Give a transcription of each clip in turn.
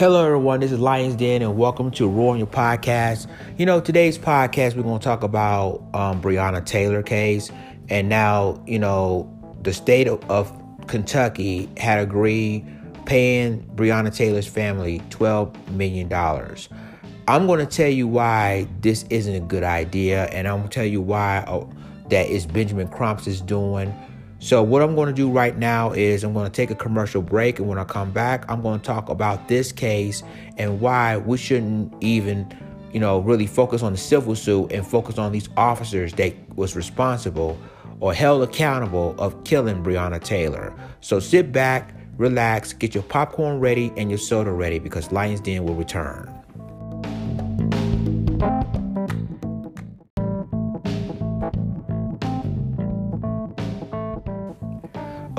Hello, everyone. This is Lions Den, and welcome to Roar Your Podcast. You know, today's podcast, we're going to talk about um, Breonna Taylor case. And now, you know, the state of, of Kentucky had agreed paying Breonna Taylor's family $12 million. I'm going to tell you why this isn't a good idea, and I'm going to tell you why oh, that is Benjamin Crump is doing. So, what I'm going to do right now is I'm going to take a commercial break, and when I come back, I'm going to talk about this case and why we shouldn't even, you know, really focus on the civil suit and focus on these officers that was responsible or held accountable of killing Breonna Taylor. So, sit back, relax, get your popcorn ready and your soda ready because Lions Den will return.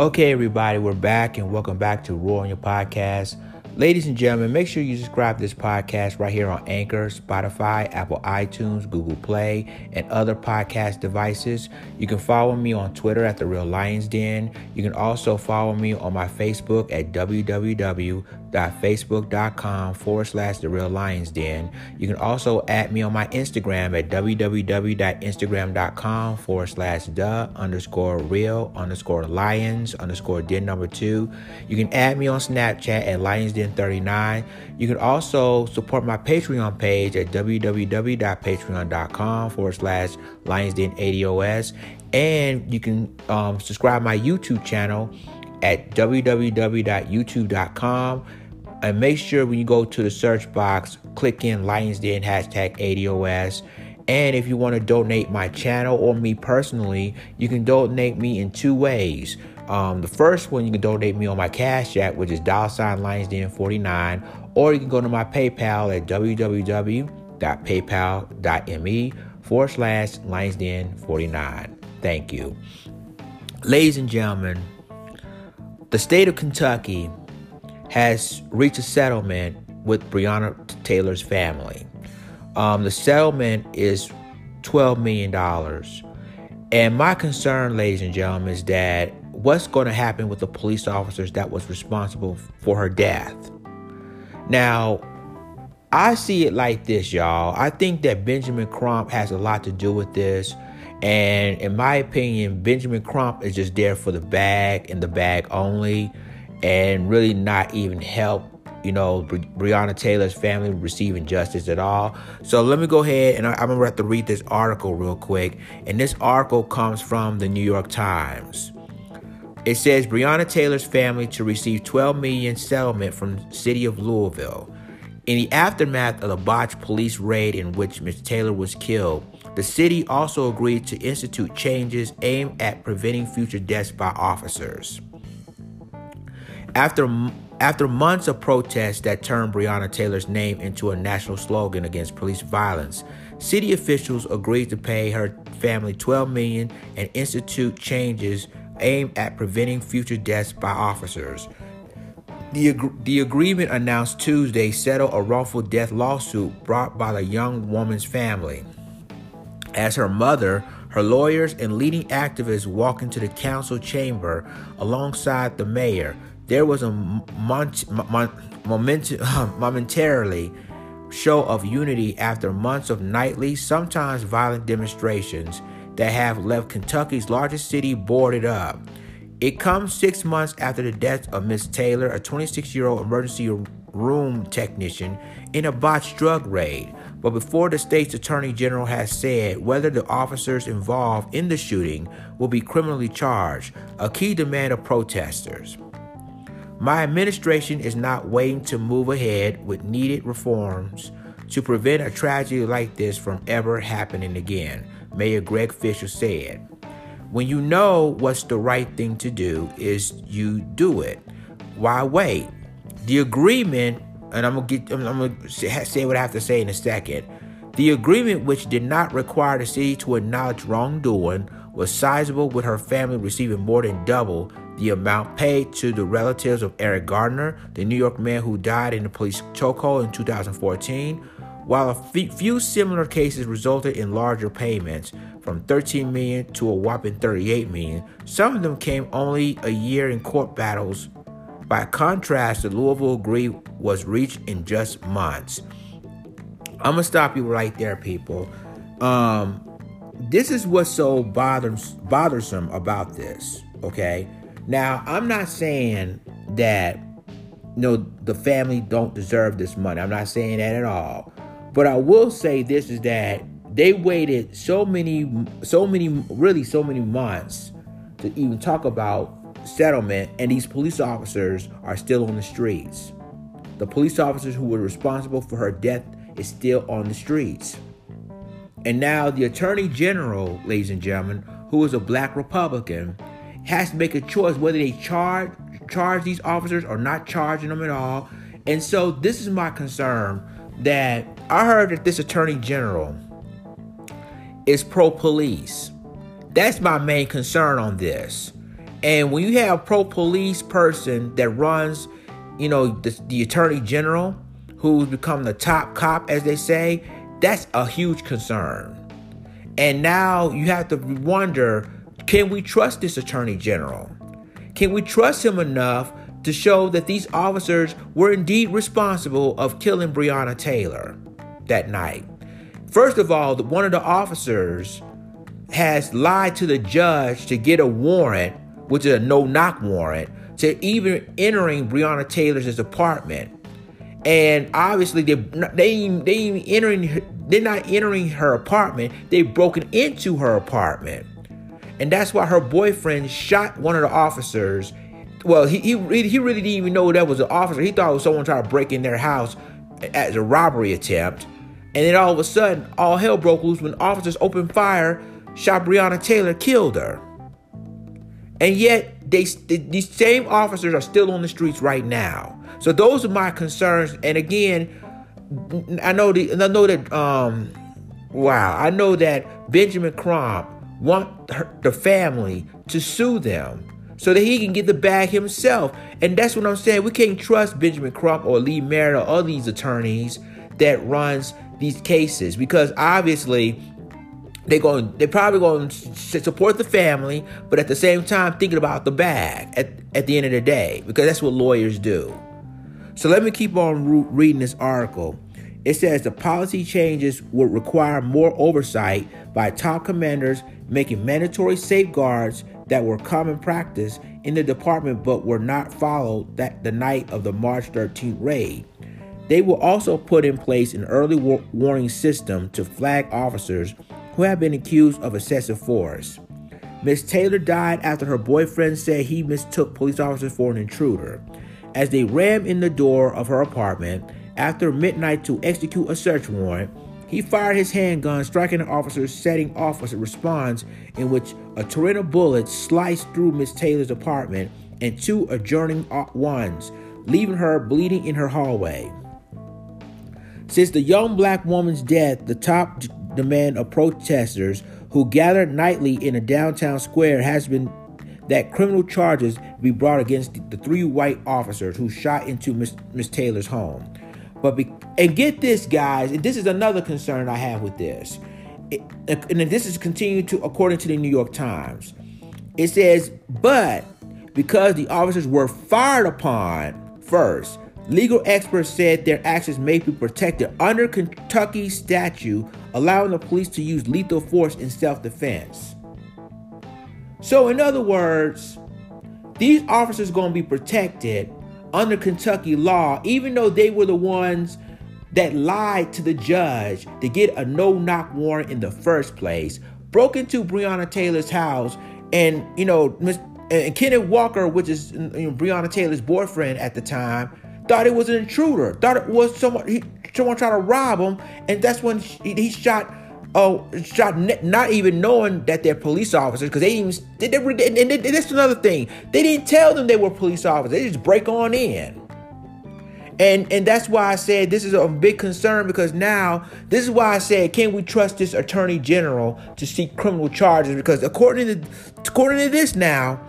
Okay, everybody, we're back and welcome back to Roar on Your Podcast. Ladies and gentlemen, make sure you subscribe to this podcast right here on Anchor, Spotify, Apple iTunes, Google Play, and other podcast devices. You can follow me on Twitter at The Real Lions Den. You can also follow me on my Facebook at www.facebook.com forward slash The Real Lions Den. You can also add me on my Instagram at www.instagram.com forward slash the underscore real underscore lions underscore den number two. You can add me on Snapchat at Lions Den 39. You can also support my Patreon page at www.patreon.com forward slash LionsDen80OS. And you can um, subscribe my YouTube channel at www.youtube.com. And make sure when you go to the search box, click in Lions Den hashtag 80OS. And if you want to donate my channel or me personally, you can donate me in two ways. Um, the first one, you can donate me on my Cash App, which is dollar sign LionsDen49, or you can go to my PayPal at www.paypal.me forward slash LionsDen49. Thank you. Ladies and gentlemen, the state of Kentucky has reached a settlement with Breonna Taylor's family. Um, the settlement is $12 million. And my concern, ladies and gentlemen, is that what's going to happen with the police officers that was responsible for her death. Now, I see it like this, y'all. I think that Benjamin Crump has a lot to do with this. And in my opinion, Benjamin Crump is just there for the bag and the bag only, and really not even help, you know, Bre- Breonna Taylor's family receiving justice at all. So let me go ahead and I, I'm gonna have to read this article real quick. And this article comes from the New York Times. It says Breonna Taylor's family to receive 12 million settlement from city of Louisville. In the aftermath of the botched police raid in which Ms. Taylor was killed, the city also agreed to institute changes aimed at preventing future deaths by officers. After after months of protests that turned Breonna Taylor's name into a national slogan against police violence, city officials agreed to pay her family 12 million and institute changes aimed at preventing future deaths by officers. The, ag- the agreement announced Tuesday settled a wrongful death lawsuit brought by the young woman's family. As her mother, her lawyers, and leading activists walked into the council chamber alongside the mayor, there was a mon- moment- momentarily show of unity after months of nightly, sometimes violent demonstrations that have left Kentucky's largest city boarded up. It comes six months after the death of Miss Taylor, a 26 year old emergency room technician, in a botched drug raid. But before the state's attorney general has said whether the officers involved in the shooting will be criminally charged, a key demand of protesters. My administration is not waiting to move ahead with needed reforms to prevent a tragedy like this from ever happening again. Mayor Greg Fisher said. When you know what's the right thing to do, is you do it. Why wait? The agreement, and I'm gonna get, I'm, gonna say what I have to say in a second. The agreement, which did not require the city to acknowledge wrongdoing, was sizable, with her family receiving more than double the amount paid to the relatives of Eric Gardner, the New York man who died in the police chokehold in 2014, while a few similar cases resulted in larger payments, from 13 million to a whopping 38 million, some of them came only a year in court battles By contrast, the Louisville agreement was reached in just months. I'm gonna stop you right there, people. Um, this is what's so bothers, bothersome about this. Okay, now I'm not saying that you know the family don't deserve this money. I'm not saying that at all. But I will say this is that they waited so many, so many, really so many months to even talk about settlement, and these police officers are still on the streets. The police officers who were responsible for her death is still on the streets. And now the attorney general, ladies and gentlemen, who is a black Republican, has to make a choice whether they charge charge these officers or not charging them at all. And so this is my concern that I heard that this attorney general is pro police. That's my main concern on this. And when you have a pro police person that runs, you know, the, the attorney general who's become the top cop, as they say, that's a huge concern. And now you have to wonder can we trust this attorney general? Can we trust him enough to show that these officers were indeed responsible of killing Breonna Taylor that night? First of all, one of the officers has lied to the judge to get a warrant, which is a no knock warrant, to even entering Breonna Taylor's apartment. And obviously, they they they entering they're not entering her apartment. They've broken into her apartment, and that's why her boyfriend shot one of the officers. Well, he he he really didn't even know that was an officer. He thought it was someone trying to break in their house as a robbery attempt. And then all of a sudden, all hell broke loose when officers opened fire, shot Breonna Taylor, killed her. And yet, they, these same officers are still on the streets right now. So those are my concerns. And again, I know the I know that um, wow, I know that Benjamin Crump want her, the family to sue them so that he can get the bag himself. And that's what I'm saying. We can't trust Benjamin Crump or Lee Merritt or all these attorneys that runs these cases because obviously they're going they're probably going to support the family but at the same time thinking about the bag at, at the end of the day because that's what lawyers do so let me keep on reading this article it says the policy changes would require more oversight by top commanders making mandatory safeguards that were common practice in the department but were not followed that the night of the march 13th raid they will also put in place an early war- warning system to flag officers who have been accused of excessive force. Miss Taylor died after her boyfriend said he mistook police officers for an intruder. As they rammed in the door of her apartment after midnight to execute a search warrant, he fired his handgun, striking the officers, setting off a response in which a torrent of bullets sliced through Miss Taylor's apartment and two adjoining ones, leaving her bleeding in her hallway. Since the young black woman's death, the top demand of protesters who gathered nightly in a downtown square has been that criminal charges be brought against the three white officers who shot into Miss Taylor's home. But be, and get this, guys, and this is another concern I have with this. It, uh, and this is continued to according to the New York Times. It says, but because the officers were fired upon first, Legal experts said their actions may be protected under Kentucky statute allowing the police to use lethal force in self-defense. So in other words, these officers going to be protected under Kentucky law even though they were the ones that lied to the judge to get a no-knock warrant in the first place, broke into Breonna Taylor's house and, you know, and Kenneth Walker, which is you know, Breonna Taylor's boyfriend at the time, thought it was an intruder, thought it was someone he, someone trying to rob him, and that's when he, he shot. Oh, shot not even knowing that they're police officers because they even they, they, and that's another thing. They didn't tell them they were police officers. They just break on in. And and that's why I said this is a big concern because now this is why I said can we trust this attorney general to seek criminal charges because according to according to this now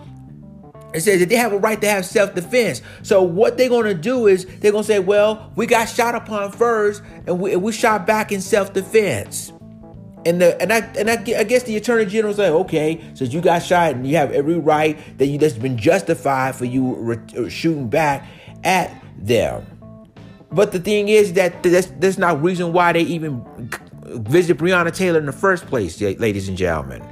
it says that they have a right to have self-defense. So what they're going to do is they're going to say, well, we got shot upon first and we, we shot back in self-defense. And the and I and I, I guess the attorney general say, okay, since you got shot and you have every right that you that's been justified for you re- uh, shooting back at them. But the thing is that that's that's not reason why they even visit Breonna Taylor in the first place, ladies and gentlemen.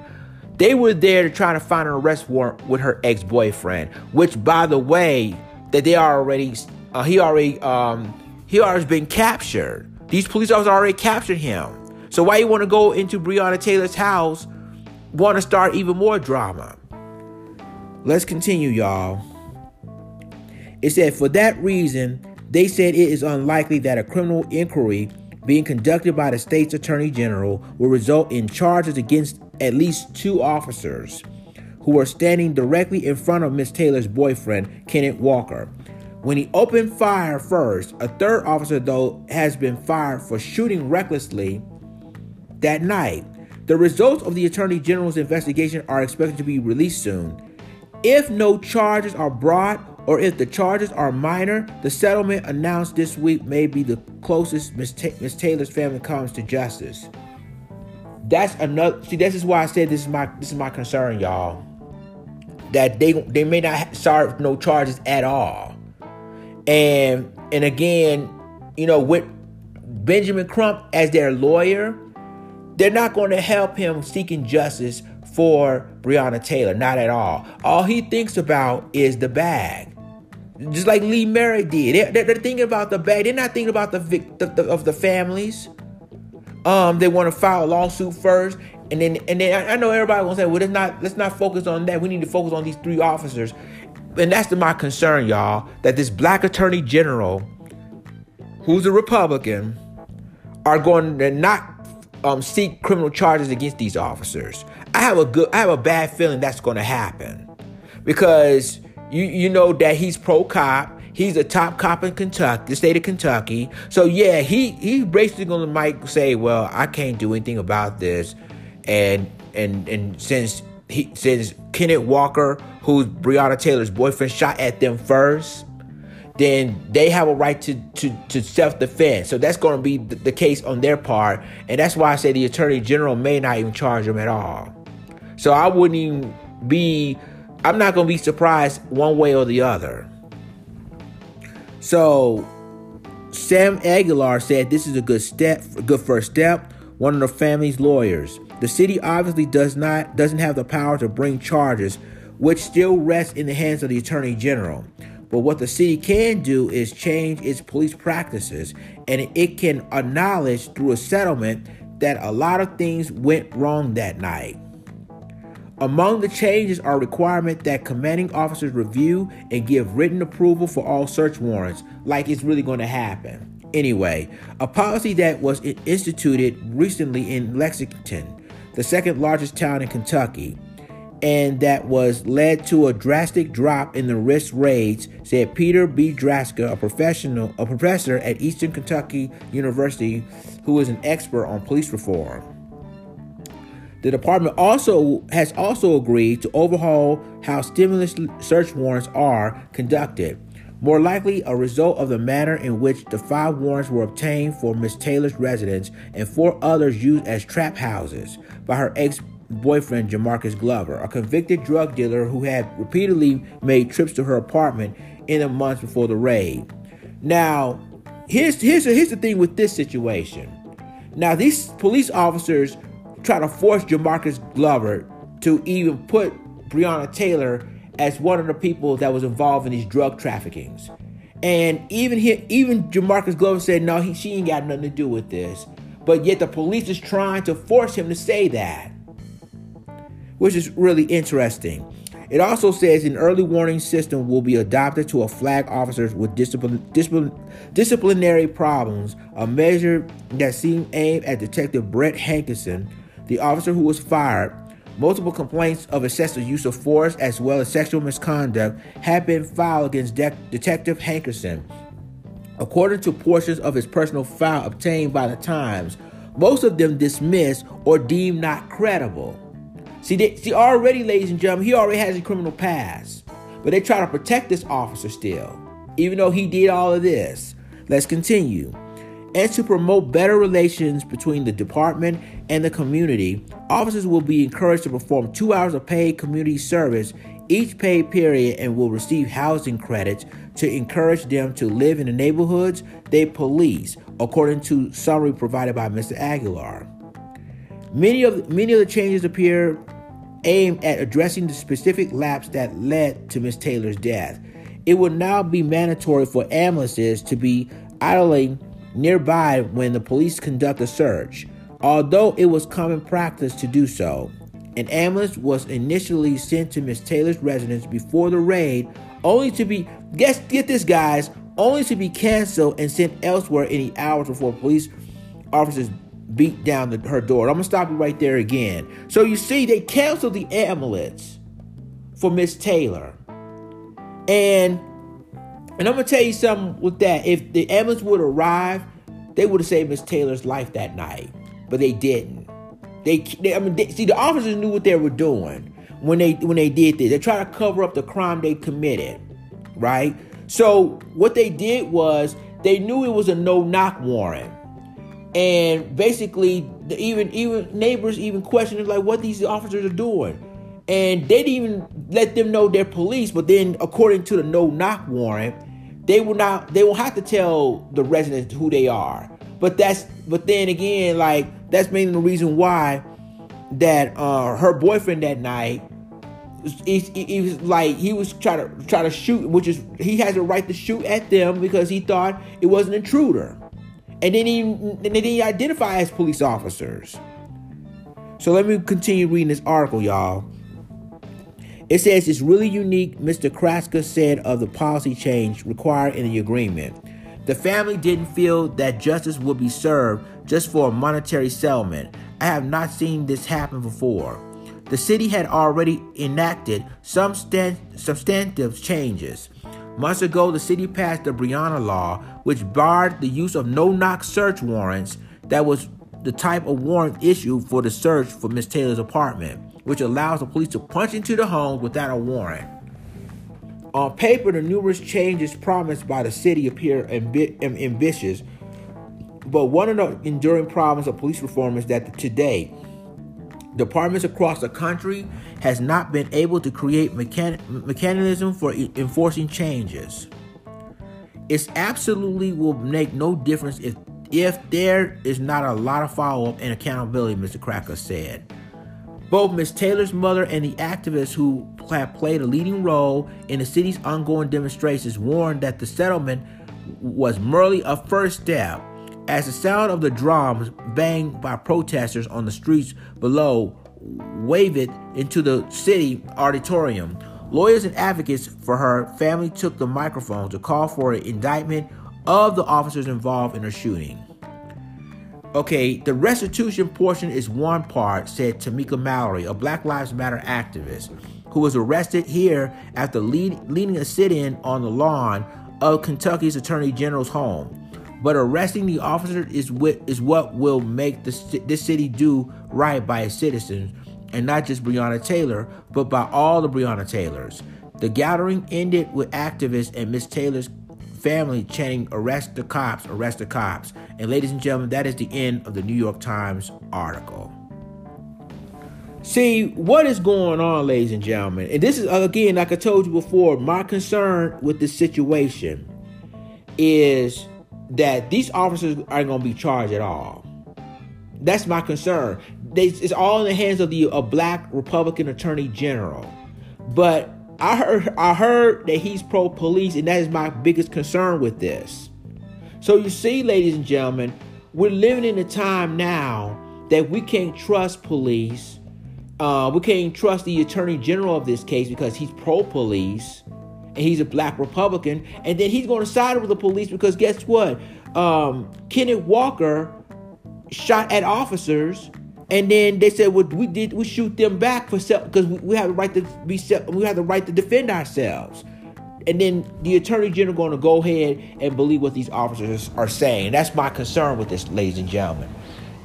They were there to try to find an arrest warrant with her ex-boyfriend, which, by the way, that they are already uh, he already um, he already been captured. These police officers already captured him. So why you want to go into Breonna Taylor's house? Want to start even more drama? Let's continue, y'all. It said for that reason, they said it is unlikely that a criminal inquiry being conducted by the state's attorney general will result in charges against at least two officers who were standing directly in front of Miss Taylor's boyfriend, Kenneth Walker. When he opened fire first, a third officer, though, has been fired for shooting recklessly that night. The results of the Attorney General's investigation are expected to be released soon. If no charges are brought, or if the charges are minor, the settlement announced this week may be the closest Miss, Ta- Miss Taylor's family comes to justice. That's another. See, this is why I said this is my this is my concern, y'all. That they they may not start no charges at all, and and again, you know, with Benjamin Crump as their lawyer, they're not going to help him seeking justice for Breonna Taylor, not at all. All he thinks about is the bag. Just like Lee Merritt did. They're, they're, thinking about the bag. They're not thinking about the, the, the of the families. Um, they want to file a lawsuit first, and then and then I, know everybody gonna say, well, let's not let's not focus on that. We need to focus on these three officers, and that's my concern, y'all. That this black attorney general, who's a Republican, are going to not um, seek criminal charges against these officers. I have a good, I have a bad feeling that's going to happen because you you know that he's pro cop. He's a top cop in Kentucky, the state of Kentucky. So yeah, he he basically going to might say, well, I can't do anything about this, and and and since he since Kenneth Walker, who's Breonna Taylor's boyfriend, shot at them first then they have a right to, to, to self defense. So that's going to be the, the, case on their part. And that's why I say the attorney general may not even charge them at all. So I wouldn't even be, I'm not going to be surprised one way or the other. So Sam Aguiar said this is a good step, a good first step. One of the family's lawyers. The city obviously does not doesn't have the power to bring charges, which still rests in the hands of the attorney general. But what the city can do is change its police practices, and it can acknowledge through a settlement that a lot of things went wrong that night. Among the changes are requirement that commanding officers review and give written approval for all search warrants, like it's really going to happen. Anyway, a policy that was instituted recently in Lexington, the second largest town in Kentucky and that was led to a drastic drop in the risk rates, said Peter B. Kraska, a professional, a professor at Eastern Kentucky University, who is an expert on police reform. The department also has also agreed to overhaul how stimulus search warrants are conducted. More likely, a result of the manner in which the five warrants were obtained for Miss Taylor's residence and four others used as trap houses by her ex boyfriend, Jamarcus Glover, a convicted drug dealer who had repeatedly made trips to her apartment in the months before the raid. Now, here's here's here's the thing with this situation. Now, these police officers try to force Jamarcus Glover to even put Breonna Taylor as one of the people that was involved in these drug traffickings. And even here, even Jamarcus Glover said, no, he, she ain't got nothing to do with this. But yet the police is trying to force him to say that which is really interesting. It also says an early warning system will be adopted to flag officers with discipline, discipline, disciplinary problems, a measure that seemed aimed at Detective Brett Hankison, the officer who was fired. Multiple complaints of excessive use of force as well as sexual misconduct have been filed against De- Detective Hankison. According to portions of his personal file obtained by the Times, most of them dismissed or deemed not credible. See, they, see, already, ladies and gentlemen, he already has a criminal past, but they try to protect this officer still, even though he did all of this. Let's continue. and to promote better relations between the department and the community, officers will be encouraged to perform two hours of paid community service each pay period and will receive housing credits to encourage them to live in the neighborhoods they police, according to summary provided by Mr. Aguiar. Many of many of the changes appear aimed at addressing the specific lapse that led to Ms. Taylor's death. It will now be mandatory for ambulances to be idling nearby when the police conduct a search, although it was common practice to do so. An ambulance was initially sent to Miss Taylor's residence before the raid, only to be guess get this guys, only to be canceled and sent elsewhere any hours before police officers beat down the, her door. I'm gonna stop you right there again. So you see, they canceled the amulets for Miss Taylor, and and I'm gonna tell you something with that. If the ambulance would arrive, they would have saved Miss Taylor's life that night, but they didn't. They, they I mean, they, see, the officers knew what they were doing when they when they did this. They tried to cover up the crime they committed, right? So what they did was they knew it was a no knock warrant, and basically, the, even even neighbors even questioned like what these officers are doing, and they didn't even let them know they're police. But then, according to the no knock warrant, they will not they will have to tell the residents who they are. But that's but then again, like that's mainly the reason why that uh, her boyfriend that night he, he, was like he was trying to try to shoot, which is he has a right to shoot at them because he thought it was an intruder, and he and then he identify as police officers. So let me continue reading this article, y'all. It says it's really unique, Mr. Kraska said of the policy change required in the agreement. The family didn't feel that justice would be served just for a monetary settlement. I have not seen this happen before. The city had already enacted some substantive changes. Months ago, the city passed the Breonna Law, which barred the use of no knock search warrants. That was the type of warrant issued for the search for Miss Taylor's apartment, which allows the police to punch into the home without a warrant. On paper, the numerous changes promised by the city appear ambi- ambitious, but one of the enduring problems of police reform is that today, departments across the country has not been able to create mechan- mechanism for e- enforcing changes. It absolutely will make no difference if if there is not a lot of follow-up and accountability, Mr. Kraska said. Both Ms. Taylor's mother and the activists who have played a leading role in the city's ongoing demonstrations warned that the settlement was merely a first step. As the sound of the drums banged by protesters on the streets below waved into the city auditorium, lawyers and advocates for her family took the microphone to call for an indictment of the officers involved in her shooting. Okay, the restitution portion is one part, said Tamika Mallory, a Black Lives Matter activist, who was arrested here after lead, leading a sit in on the lawn of Kentucky's Attorney General's home. But arresting the officer is what, is what will make this, this city do right by its citizens, and not just Breonna Taylor, but by all the Breonna Taylors. The gathering ended with activists and Miss Taylor's family chanting, Arrest the cops, arrest the cops. And ladies and gentlemen, that is the end of the New York Times article. See, what is going on, ladies and gentlemen? And this is, uh, again, like I told you before, my concern with this situation is that these officers aren't going to be charged at all. That's my concern. They, it's all in the hands of the a black Republican Attorney General. But I heard I heard that he's pro police, and that is my biggest concern with this. So you see, ladies and gentlemen, we're living in a time now that we can't trust police. Uh, we can't trust the attorney general of this case because he's pro police and he's a black Republican, and then he's going to side with the police because guess what? Um, Kenneth Walker shot at officers and then they said, "Well, we did we shoot them back for self because we, have the right to be self, we have the right to defend ourselves." And then the attorney general going to go ahead and believe what these officers are saying. That's my concern with this, ladies and gentlemen.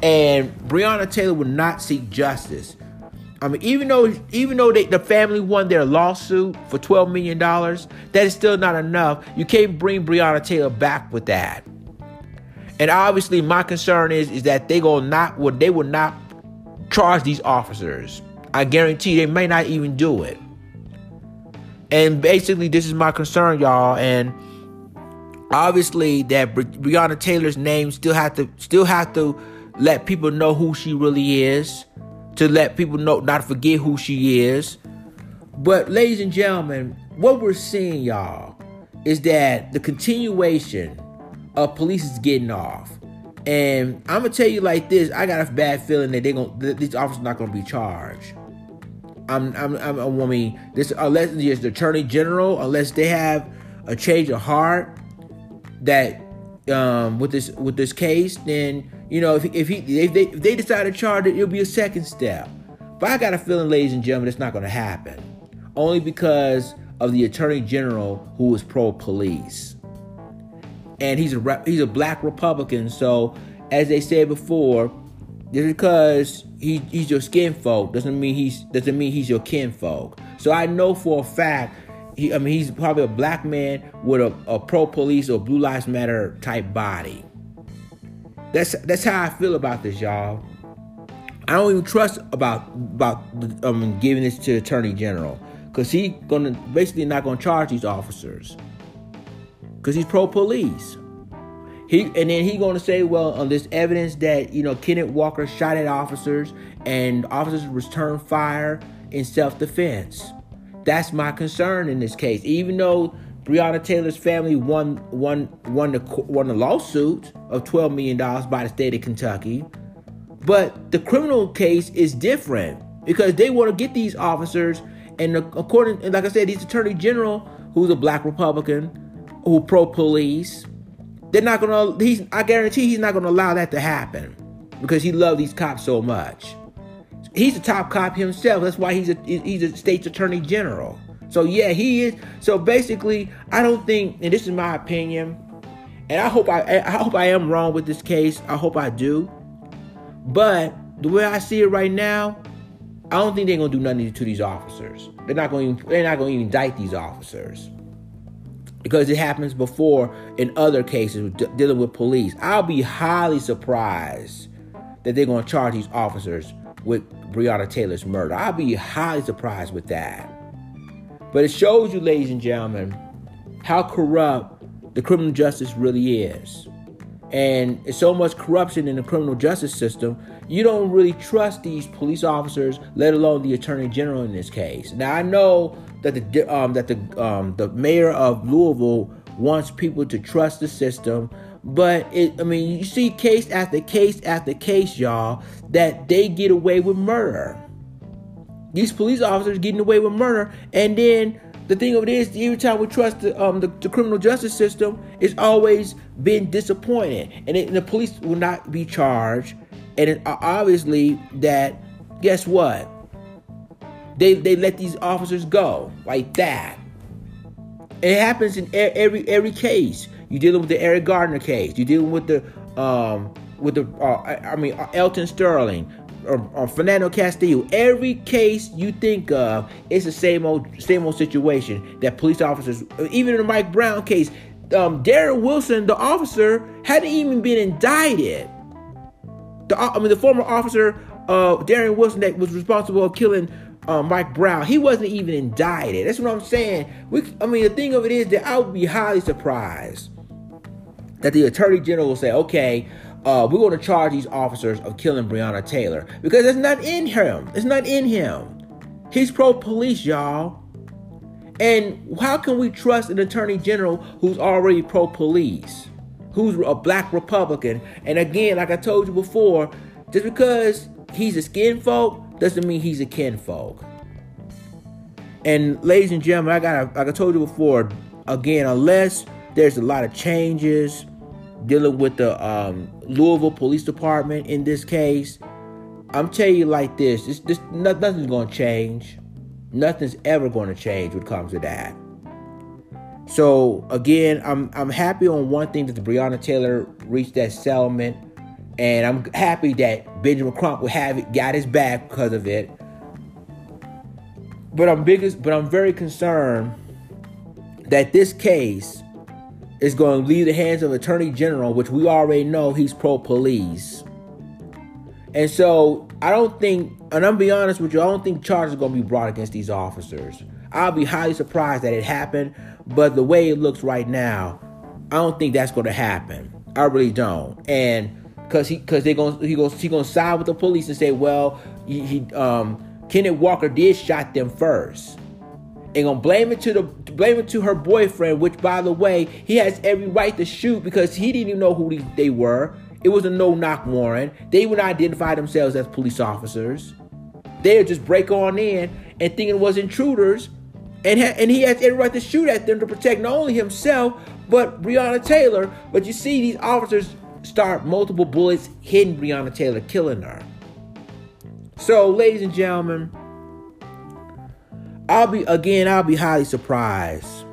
And Breonna Taylor would not seek justice. I mean, even though even though they, the family won their lawsuit for twelve million dollars, that is still not enough. You can't bring Breonna Taylor back with that. And obviously, my concern is is that they will not would they will not charge these officers. I guarantee they may not even do it. And basically, this is my concern, y'all. And obviously, that Breonna Taylor's name still have to still have to let people know who she really is, to let people know not forget who she is. But, ladies and gentlemen, what we're seeing, y'all, is that the continuation of police is getting off. And I'm gonna tell you like this: I got a bad feeling that they going to these officers not gonna be charged. I'm, I'm, I'm, I mean, this unless it's the attorney general, unless they have a change of heart that um, with this with this case, then you know if if he if they if they decide to charge it, it'll be a second step. But I got a feeling, ladies and gentlemen, it's not going to happen, only because of the attorney general who is pro police, and he's a he's a black Republican. So as they said before, just because he, he's your skin folk doesn't mean he's doesn't mean he's your kinfolk. So I know for a fact he, I mean, he's probably a black man with a, a pro police or blue lives matter type body. That's that's how I feel about this, y'all. I don't even trust about about um, giving this to attorney general because he gonna basically not gonna charge these officers because he's pro police. He and then he gonna say, well, on this evidence that you know Kenneth Walker shot at officers and officers returned fire in self defense. That's my concern in this case. Even though Breonna Taylor's family won won won the won the lawsuit of twelve million dollars by the state of Kentucky, but the criminal case is different because they want to get these officers, and according and like I said, he's attorney general who's a black Republican, who pro police. They're not gonna. He's. I guarantee he's not gonna allow that to happen because he loves these cops so much he's a top cop himself. That's why he's a he's a state's attorney general. So yeah, he is. So basically, I don't think, and this is my opinion, and I hope I I hope I am wrong with this case. I hope I do. But the way I see it right now, I don't think they're gonna do nothing to these officers. They're not going. They're not going to indict these officers because it happens before in other cases dealing with police. I'll be highly surprised that they're going to charge these officers with Breonna Taylor's murder. I'll be highly surprised with that. But it shows you, ladies and gentlemen, how corrupt the criminal justice really is. And it's so much corruption in the criminal justice system, you don't really trust these police officers, let alone the attorney general in this case. Now I know that the um, that the um, the mayor of Louisville wants people to trust the system, but it, I mean, you see case after case after case, y'all, that they get away with murder. These police officers getting away with murder, and then the thing of it is, every time we trust the, um, the, the criminal justice system, it's always been disappointed, and, it, and the police will not be charged. And it, obviously, that guess what? They they let these officers go like that. It happens in every every case. You're dealing with the Eric Gardner case. You're dealing with the um, with the uh, I mean Alton Sterling or, or, Philando Castile. Every case you think of, it's the same old same old situation that police officers. Even in the Mike Brown case, um, Darren Wilson, the officer, hadn't even been indicted. The I mean the former officer, uh, Darren Wilson, that was responsible for killing uh, Mike Brown, he wasn't even indicted. That's what I'm saying. We, I mean, the thing of it is that I would be highly surprised that the attorney general will say, okay, uh, we're going to charge these officers of killing Breonna Taylor because it's not in him. It's not in him. He's pro police, y'all. And how can we trust an attorney general who's already pro police, who's a black Republican? And again, like I told you before, just because he's a skin folk doesn't mean he's a kin folk. And ladies and gentlemen, I got like I told you before, again, unless there's a lot of changes dealing with the um, Louisville Police Department in this case. I'm telling you like this: this, nothing's going to change. Nothing's ever going to change when it comes to that. So again, I'm I'm happy on one thing that the Breonna Taylor reached that settlement, and I'm happy that Benjamin Crump will have it, got his back because of it. But I'm biggest, but I'm very concerned that this case is going to leave the hands of Attorney General, which we already know he's pro police. And so I don't think, and I'm be honest with you, I don't think charges are going to be brought against these officers. I'll be highly surprised that it happened, but the way it looks right now, I don't think that's going to happen. I really don't. And because he because they're going he goes he gonna side with the police and say, well, he, he um Kenneth Walker did shot them first. And gonna blame it to the blame it to her boyfriend, which by the way, he has every right to shoot because he didn't even know who they were. It was a no-knock warrant. They would not identify themselves as police officers. They would just break on in and thinking it was intruders. And, ha- and he has every right to shoot at them to protect not only himself, but Breonna Taylor. But you see, these officers start multiple bullets hitting Breonna Taylor, killing her. So, ladies and gentlemen, I'll be again, I'll be highly surprised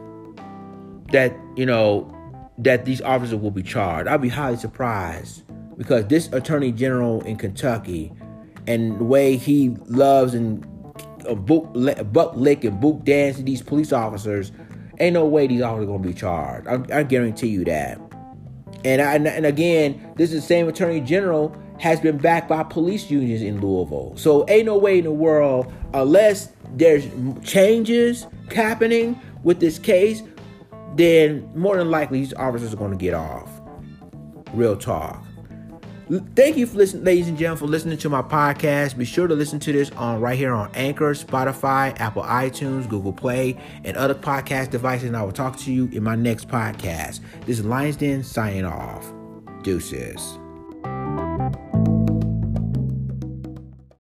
that, you know, that these officers will be charged. I'll be highly surprised because this attorney general in Kentucky and the way he loves and uh, buck lick and book dance these police officers, ain't no way these officers are gonna be charged. I, I guarantee you that. And I, and again, this is the same attorney general has been backed by police unions in Louisville. So ain't no way in the world, unless there's changes happening with this case, then more than likely these officers are going to get off. Real talk. Thank you for listening, ladies and gentlemen, for listening to my podcast. Be sure to listen to this on right here on Anchor, Spotify, Apple iTunes, Google Play, and other podcast devices. And I will talk to you in my next podcast. This is Lions Den signing off. Deuces.